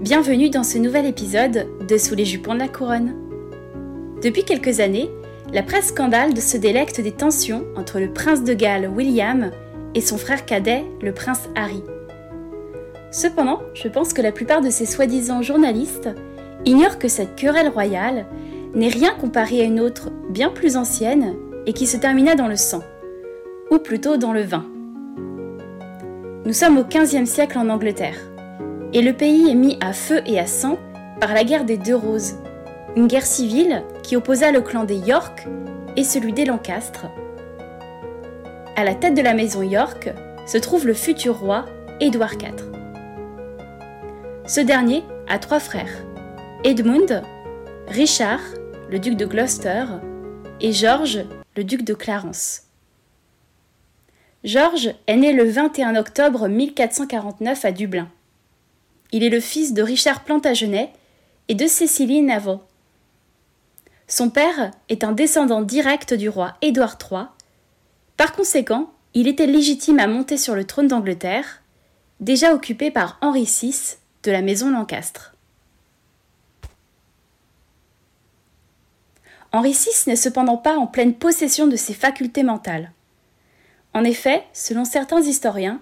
Bienvenue dans ce nouvel épisode de Sous les jupons de la couronne. Depuis quelques années, la presse scandale se délecte des tensions entre le prince de Galles William et son frère cadet, le prince Harry. Cependant, je pense que la plupart de ces soi-disant journalistes ignorent que cette querelle royale n'est rien comparée à une autre bien plus ancienne et qui se termina dans le sang, ou plutôt dans le vin. Nous sommes au XVe siècle en Angleterre et le pays est mis à feu et à sang par la guerre des Deux Roses, une guerre civile qui opposa le clan des York et celui des Lancastre. À la tête de la maison York se trouve le futur roi Édouard IV. Ce dernier a trois frères Edmund, Richard, le duc de Gloucester, et George, le duc de Clarence. George est né le 21 octobre 1449 à Dublin. Il est le fils de Richard Plantagenet et de Cécilie Navot. Son père est un descendant direct du roi Édouard III. Par conséquent, il était légitime à monter sur le trône d'Angleterre, déjà occupé par Henri VI de la maison Lancastre. Henri VI n'est cependant pas en pleine possession de ses facultés mentales. En effet, selon certains historiens,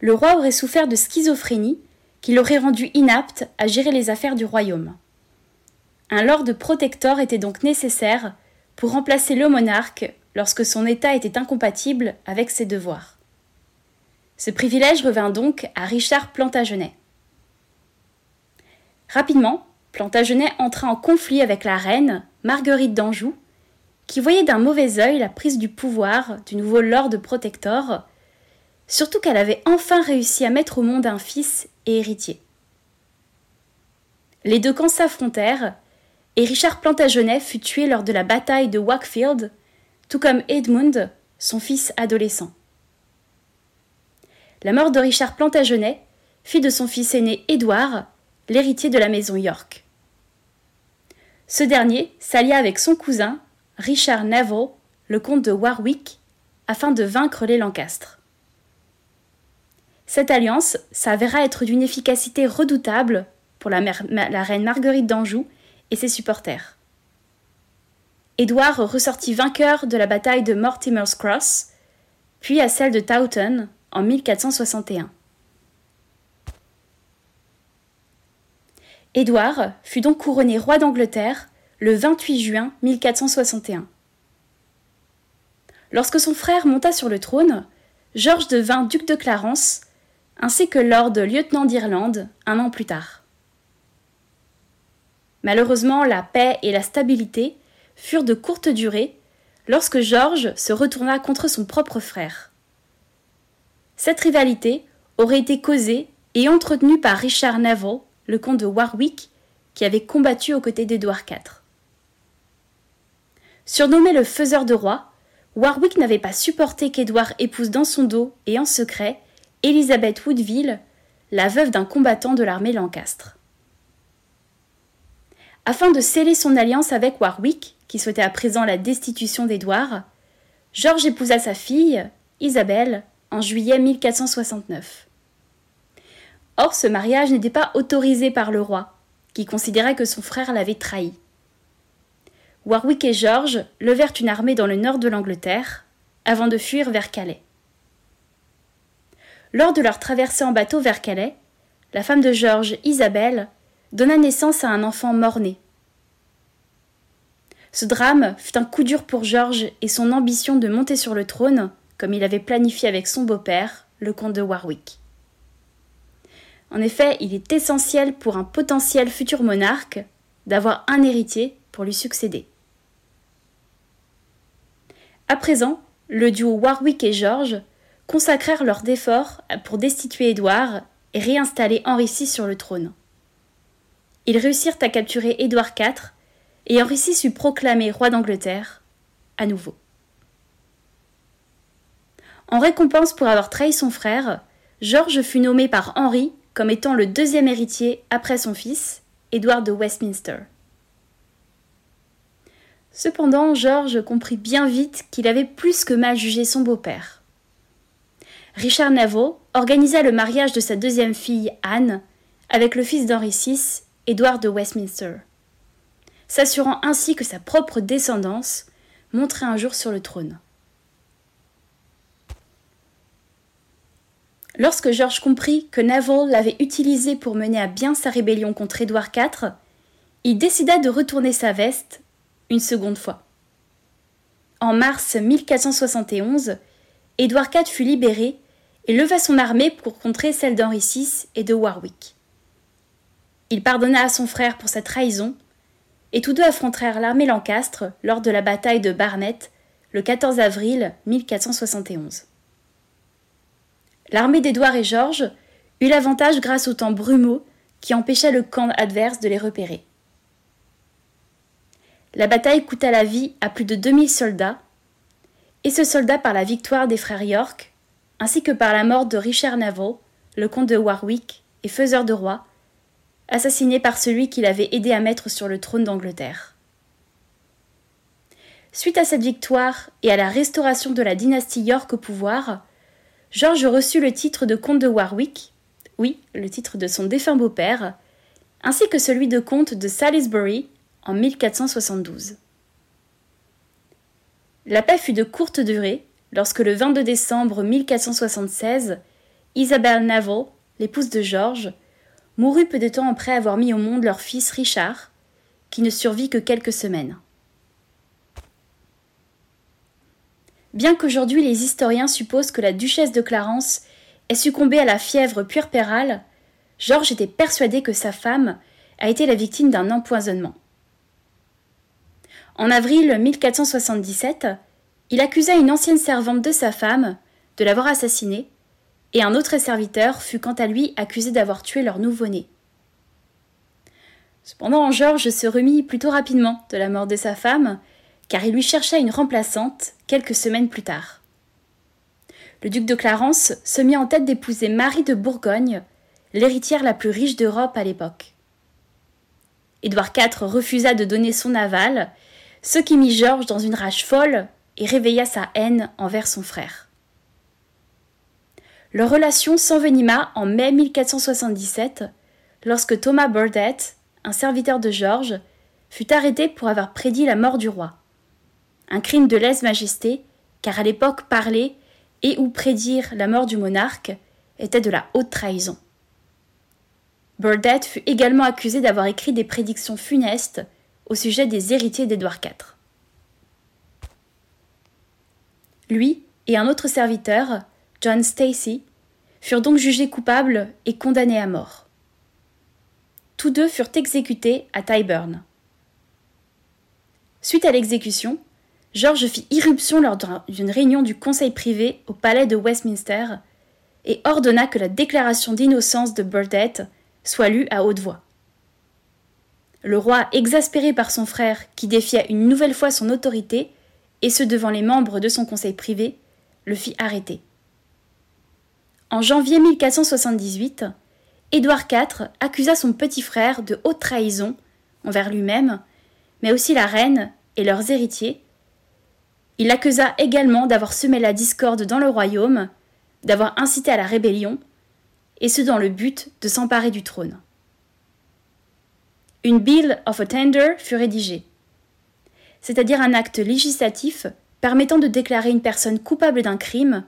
le roi aurait souffert de schizophrénie qui l'aurait rendu inapte à gérer les affaires du royaume. Un lord protector était donc nécessaire pour remplacer le monarque lorsque son état était incompatible avec ses devoirs. Ce privilège revint donc à Richard Plantagenet. Rapidement, Plantagenet entra en conflit avec la reine, Marguerite d'Anjou, qui voyait d'un mauvais œil la prise du pouvoir du nouveau lord protector, surtout qu'elle avait enfin réussi à mettre au monde un fils et héritier. Les deux camps s'affrontèrent et Richard Plantagenet fut tué lors de la bataille de Wakefield, tout comme Edmund, son fils adolescent. La mort de Richard Plantagenet fit de son fils aîné Édouard l'héritier de la maison York. Ce dernier s'allia avec son cousin, Richard Neville, le comte de Warwick, afin de vaincre les Lancastres. Cette alliance s'avéra être d'une efficacité redoutable pour la, reine Marguerite d'Anjou et ses supporters. Édouard ressortit vainqueur de la bataille de Mortimer's Cross, puis à celle de Taunton en 1461. Édouard fut donc couronné roi d'Angleterre le 28 juin 1461. Lorsque son frère monta sur le trône, Georges devint duc de Clarence ainsi que lord lieutenant d'Irlande un an plus tard. Malheureusement, la paix et la stabilité furent de courte durée lorsque George se retourna contre son propre frère. Cette rivalité aurait été causée et entretenue par Richard Neville, le comte de Warwick, qui avait combattu aux côtés d'Édouard IV. Surnommé le faiseur de rois, Warwick n'avait pas supporté qu'Édouard épouse dans son dos et en secret Elizabeth Woodville, la veuve d'un combattant de l'armée Lancastre. Afin de sceller son alliance avec Warwick, qui souhaitait à présent la destitution d'Édouard, Georges épousa sa fille, Isabelle, en juillet 1469. Or, ce mariage n'était pas autorisé par le roi, qui considérait que son frère l'avait trahi. Warwick et Georges levèrent une armée dans le nord de l'Angleterre, avant de fuir vers Calais. Lors de leur traversée en bateau vers Calais, la femme de Georges, Isabelle, donna naissance à un enfant mort-né. Ce drame fut un coup dur pour Georges et son ambition de monter sur le trône, comme il avait planifié avec son beau-père, le comte de Warwick. En effet, il est essentiel pour un potentiel futur monarque d'avoir un héritier pour lui succéder. À présent, le duo Warwick et Georges consacrèrent leurs efforts pour destituer Édouard et réinstaller Henri VI sur le trône. Ils réussirent à capturer Édouard IV et Henri VI fut proclamé roi d'Angleterre à nouveau. En récompense pour avoir trahi son frère, Georges fut nommé par Henri comme étant le deuxième héritier après son fils, Édouard de Westminster. Cependant, Georges comprit bien vite qu'il avait plus que mal jugé son beau-père. Richard Navot organisa le mariage de sa deuxième fille, Anne, avec le fils d'Henri VI, Édouard de Westminster, s'assurant ainsi que sa propre descendance monterait un jour sur le trône. Lorsque George comprit que Neville l'avait utilisé pour mener à bien sa rébellion contre Édouard IV, il décida de retourner sa veste une seconde fois. En mars 1471, Édouard IV fut libéré et leva son armée pour contrer celle d'Henri VI et de Warwick. Il pardonna à son frère pour sa trahison, et tous deux affrontèrent l'armée Lancastre lors de la bataille de Barnet le 14 avril 1471. L'armée d'Édouard et Georges eut l'avantage grâce au temps brumeux qui empêcha le camp adverse de les repérer. La bataille coûta la vie à plus de 2000 soldats, et ce soldat par la victoire des frères York, ainsi que par la mort de Richard Neville, le comte de Warwick et faiseur de roi, assassiné par celui qui l'avait aidé à mettre sur le trône d'Angleterre. Suite à cette victoire et à la restauration de la dynastie York au pouvoir, George reçut le titre de comte de Warwick, oui, le titre de son défunt beau-père, ainsi que celui de comte de Salisbury en 1472. La paix fut de courte durée lorsque le 22 décembre 1476, Isabelle Neville, l'épouse de George, mourut peu de temps après avoir mis au monde leur fils Richard, qui ne survit que quelques semaines. Bien qu'aujourd'hui les historiens supposent que la duchesse de Clarence ait succombé à la fièvre puerpérale, George était persuadé que sa femme a été la victime d'un empoisonnement. En avril 1477, il accusa une ancienne servante de sa femme de l'avoir assassinée, et un autre serviteur fut quant à lui accusé d'avoir tué leur nouveau-né. Cependant, Georges se remit plutôt rapidement de la mort de sa femme, car il lui chercha une remplaçante quelques semaines plus tard. Le duc de Clarence se mit en tête d'épouser Marie de Bourgogne, l'héritière la plus riche d'Europe à l'époque. Édouard IV refusa de donner son aval ce qui mit Georges dans une rage folle et réveilla sa haine envers son frère. Leur relation s'envenima en mai 1477 lorsque Thomas Burdett, un serviteur de Georges, fut arrêté pour avoir prédit la mort du roi. Un crime de lèse-majesté, car à l'époque parler et ou prédire la mort du monarque était de la haute trahison. Burdett fut également accusé d'avoir écrit des prédictions funestes au sujet des héritiers d'Édouard IV. Lui et un autre serviteur, John Stacy, furent donc jugés coupables et condamnés à mort. Tous deux furent exécutés à Tyburn. Suite à l'exécution, George fit irruption lors d'une réunion du conseil privé au palais de Westminster et ordonna que la déclaration d'innocence de Burdett soit lue à haute voix. Le roi, exaspéré par son frère qui défia une nouvelle fois son autorité, et ce devant les membres de son conseil privé, le fit arrêter. En janvier 1478, Édouard IV accusa son petit frère de haute trahison envers lui-même, mais aussi la reine et leurs héritiers. Il l'accusa également d'avoir semé la discorde dans le royaume, d'avoir incité à la rébellion, et ce dans le but de s'emparer du trône une Bill of Attender fut rédigée, c'est-à-dire un acte législatif permettant de déclarer une personne coupable d'un crime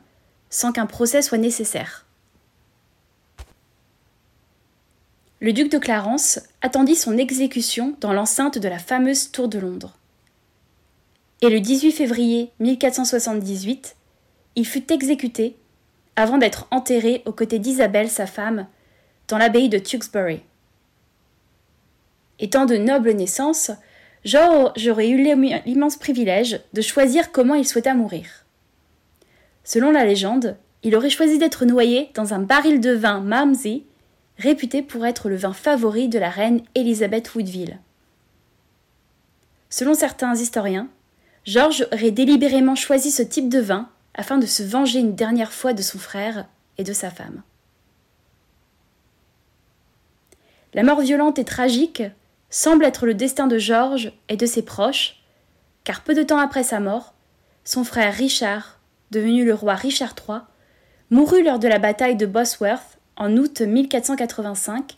sans qu'un procès soit nécessaire. Le duc de Clarence attendit son exécution dans l'enceinte de la fameuse Tour de Londres. Et le 18 février 1478, il fut exécuté avant d'être enterré aux côtés d'Isabelle, sa femme, dans l'abbaye de Tewkesbury. Étant de noble naissance, George aurait eu l'immense privilège de choisir comment il souhaita mourir. Selon la légende, il aurait choisi d'être noyé dans un baril de vin Malmsey, réputé pour être le vin favori de la reine Elizabeth Woodville. Selon certains historiens, George aurait délibérément choisi ce type de vin afin de se venger une dernière fois de son frère et de sa femme. La mort violente et tragique semble être le destin de Georges et de ses proches, car peu de temps après sa mort, son frère Richard, devenu le roi Richard III, mourut lors de la bataille de Bosworth en août 1485,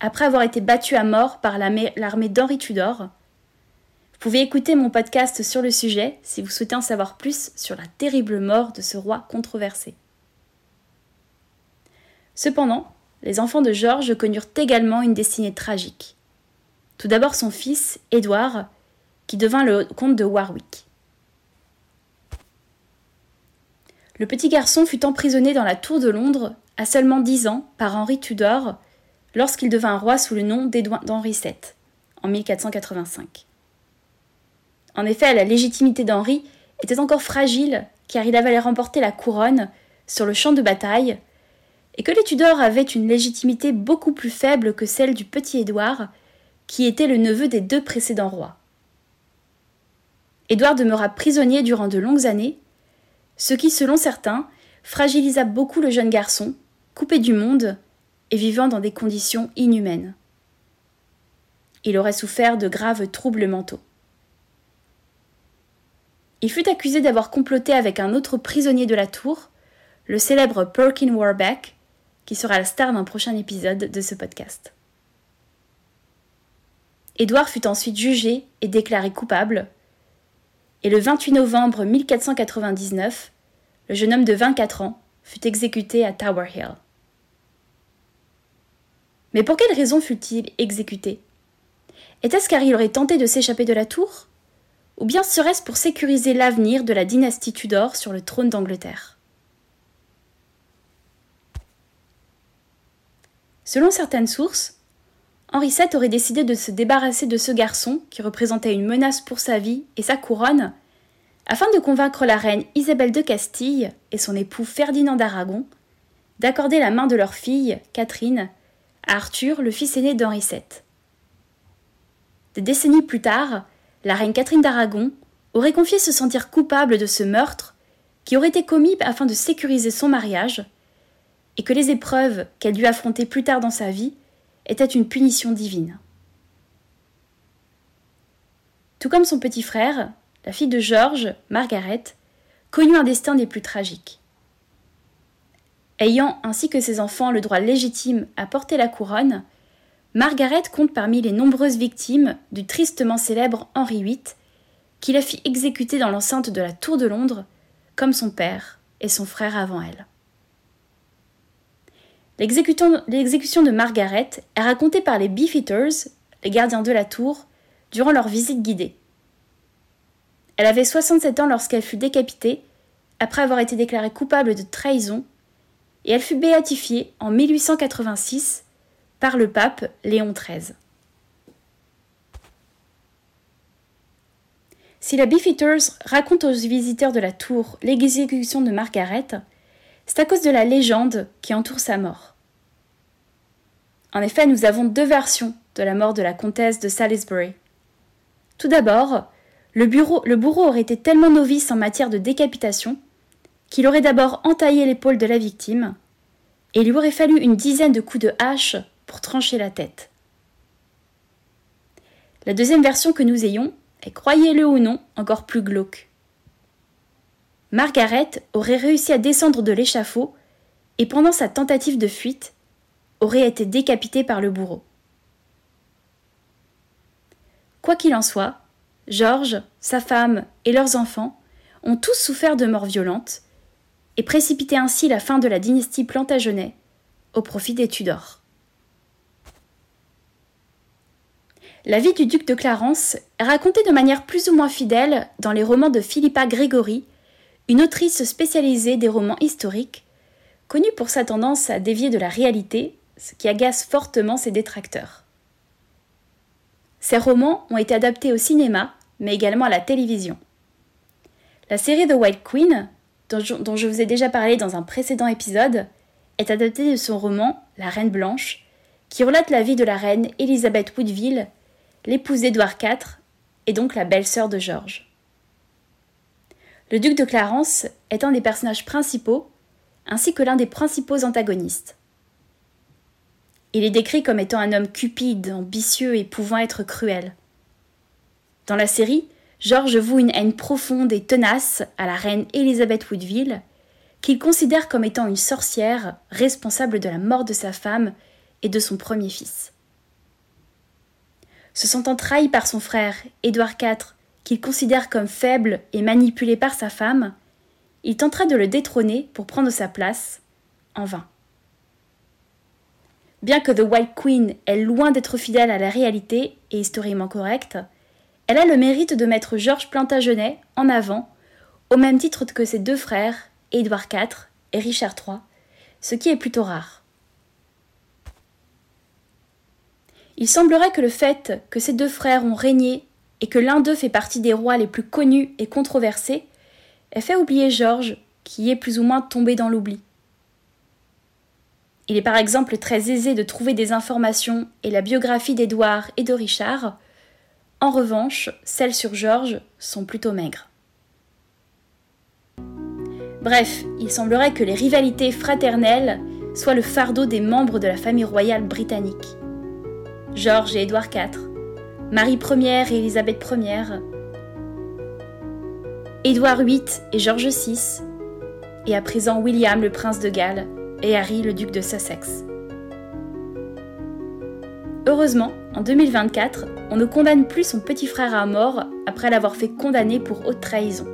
après avoir été battu à mort par l'armée d'Henri Tudor. Vous pouvez écouter mon podcast sur le sujet si vous souhaitez en savoir plus sur la terrible mort de ce roi controversé. Cependant, les enfants de Georges connurent également une destinée tragique. Tout d'abord son fils, Édouard, qui devint le comte de Warwick. Le petit garçon fut emprisonné dans la tour de Londres à seulement dix ans par Henri Tudor lorsqu'il devint roi sous le nom d'Henri VII en 1485. En effet, la légitimité d'Henri était encore fragile car il avait remporté la couronne sur le champ de bataille et que les Tudors avaient une légitimité beaucoup plus faible que celle du petit Édouard, qui était le neveu des deux précédents rois. Édouard demeura prisonnier durant de longues années, ce qui, selon certains, fragilisa beaucoup le jeune garçon, coupé du monde et vivant dans des conditions inhumaines. Il aurait souffert de graves troubles mentaux. Il fut accusé d'avoir comploté avec un autre prisonnier de la tour, le célèbre Perkin Warbeck, qui sera la star d'un prochain épisode de ce podcast. Édouard fut ensuite jugé et déclaré coupable, et le 28 novembre 1499, le jeune homme de 24 ans fut exécuté à Tower Hill. Mais pour quelle raison fut-il exécuté? Était-ce car il aurait tenté de s'échapper de la tour? Ou bien serait-ce pour sécuriser l'avenir de la dynastie Tudor sur le trône d'Angleterre? Selon certaines sources, Henri VII aurait décidé de se débarrasser de ce garçon qui représentait une menace pour sa vie et sa couronne, afin de convaincre la reine Isabelle de Castille et son époux Ferdinand d'Aragon d'accorder la main de leur fille, Catherine, à Arthur, le fils aîné d'Henri VII. Des décennies plus tard, la reine Catherine d'Aragon aurait confié se sentir coupable de ce meurtre qui aurait été commis afin de sécuriser son mariage et que les épreuves qu'elle dut affronter plus tard dans sa vie étaient une punition divine. Tout comme son petit frère, la fille de George, Margaret, connut un destin des plus tragiques. Ayant, ainsi que ses enfants, le droit légitime à porter la couronne, Margaret compte parmi les nombreuses victimes du tristement célèbre Henri VIII, qui la fit exécuter dans l'enceinte de la Tour de Londres, comme son père et son frère avant elle. L'exécution de Margaret est racontée par les Beefeaters, les gardiens de la tour, durant leur visite guidée. Elle avait 67 ans lorsqu'elle fut décapitée, après avoir été déclarée coupable de trahison, et elle fut béatifiée en 1886 par le pape Léon XIII. Si la Beefeaters raconte aux visiteurs de la tour l'exécution de Margaret, c'est à cause de la légende qui entoure sa mort. En effet, nous avons deux versions de la mort de la comtesse de Salisbury. Tout d'abord, le, bourreau aurait été tellement novice en matière de décapitation qu'il aurait d'abord entaillé l'épaule de la victime, et il lui aurait fallu une dizaine de coups de hache pour trancher la tête. La deuxième version que nous ayons est, croyez-le ou non, encore plus glauque. Margaret aurait réussi à descendre de l'échafaud, et pendant sa tentative de fuite, aurait été décapité par le bourreau. Quoi qu'il en soit, Georges, sa femme et leurs enfants ont tous souffert de morts violentes et précipité ainsi la fin de la dynastie Plantagenet au profit des Tudors. La vie du duc de Clarence est racontée de manière plus ou moins fidèle dans les romans de Philippa Gregory, une autrice spécialisée des romans historiques, connue pour sa tendance à dévier de la réalité ce qui agace fortement ses détracteurs. Ces romans ont été adaptés au cinéma, mais également à la télévision. La série The White Queen, dont je, vous ai déjà parlé dans un précédent épisode, est adaptée de son roman La Reine Blanche, qui relate la vie de la reine Elizabeth Woodville, l'épouse d'Édouard IV et donc la belle-sœur de George. Le duc de Clarence est un des personnages principaux, ainsi que l'un des principaux antagonistes. Il est décrit comme étant un homme cupide, ambitieux et pouvant être cruel. Dans la série, George voue une haine profonde et tenace à la reine Elizabeth Woodville, qu'il considère comme étant une sorcière responsable de la mort de sa femme et de son premier fils. se sentant trahi par son frère, Édouard IV, qu'il considère comme faible et manipulé par sa femme, il tentera de le détrôner pour prendre sa place, en vain. Bien que The White Queen est loin d'être fidèle à la réalité et historiquement correcte, elle a le mérite de mettre Georges Plantagenet en avant, au même titre que ses deux frères, Édouard IV et Richard III, ce qui est plutôt rare. Il semblerait que le fait que ces deux frères ont régné et que l'un d'eux fait partie des rois les plus connus et controversés ait fait oublier Georges, qui est plus ou moins tombé dans l'oubli. Il est par exemple très aisé de trouver des informations et la biographie d'Édouard et de Richard. En revanche, celles sur Georges sont plutôt maigres. Bref, il semblerait que les rivalités fraternelles soient le fardeau des membres de la famille royale britannique. Georges et Édouard IV, Marie Ier et Élisabeth Ier, Édouard VIII et George VI, et à présent William le prince de Galles et Harry le duc de Sussex. Heureusement, en 2024, on ne condamne plus son petit frère à mort après l'avoir fait condamner pour haute trahison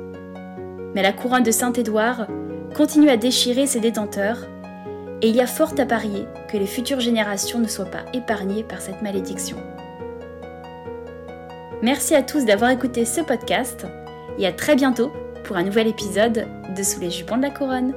mais la couronne de Saint-Édouard continue à déchirer ses détenteurs, et il y a fort à parier que les futures générations ne soient pas épargnées par cette malédiction. Merci à tous d'avoir écouté ce podcast, et à très bientôt pour un nouvel épisode de Sous les jupons de la couronne.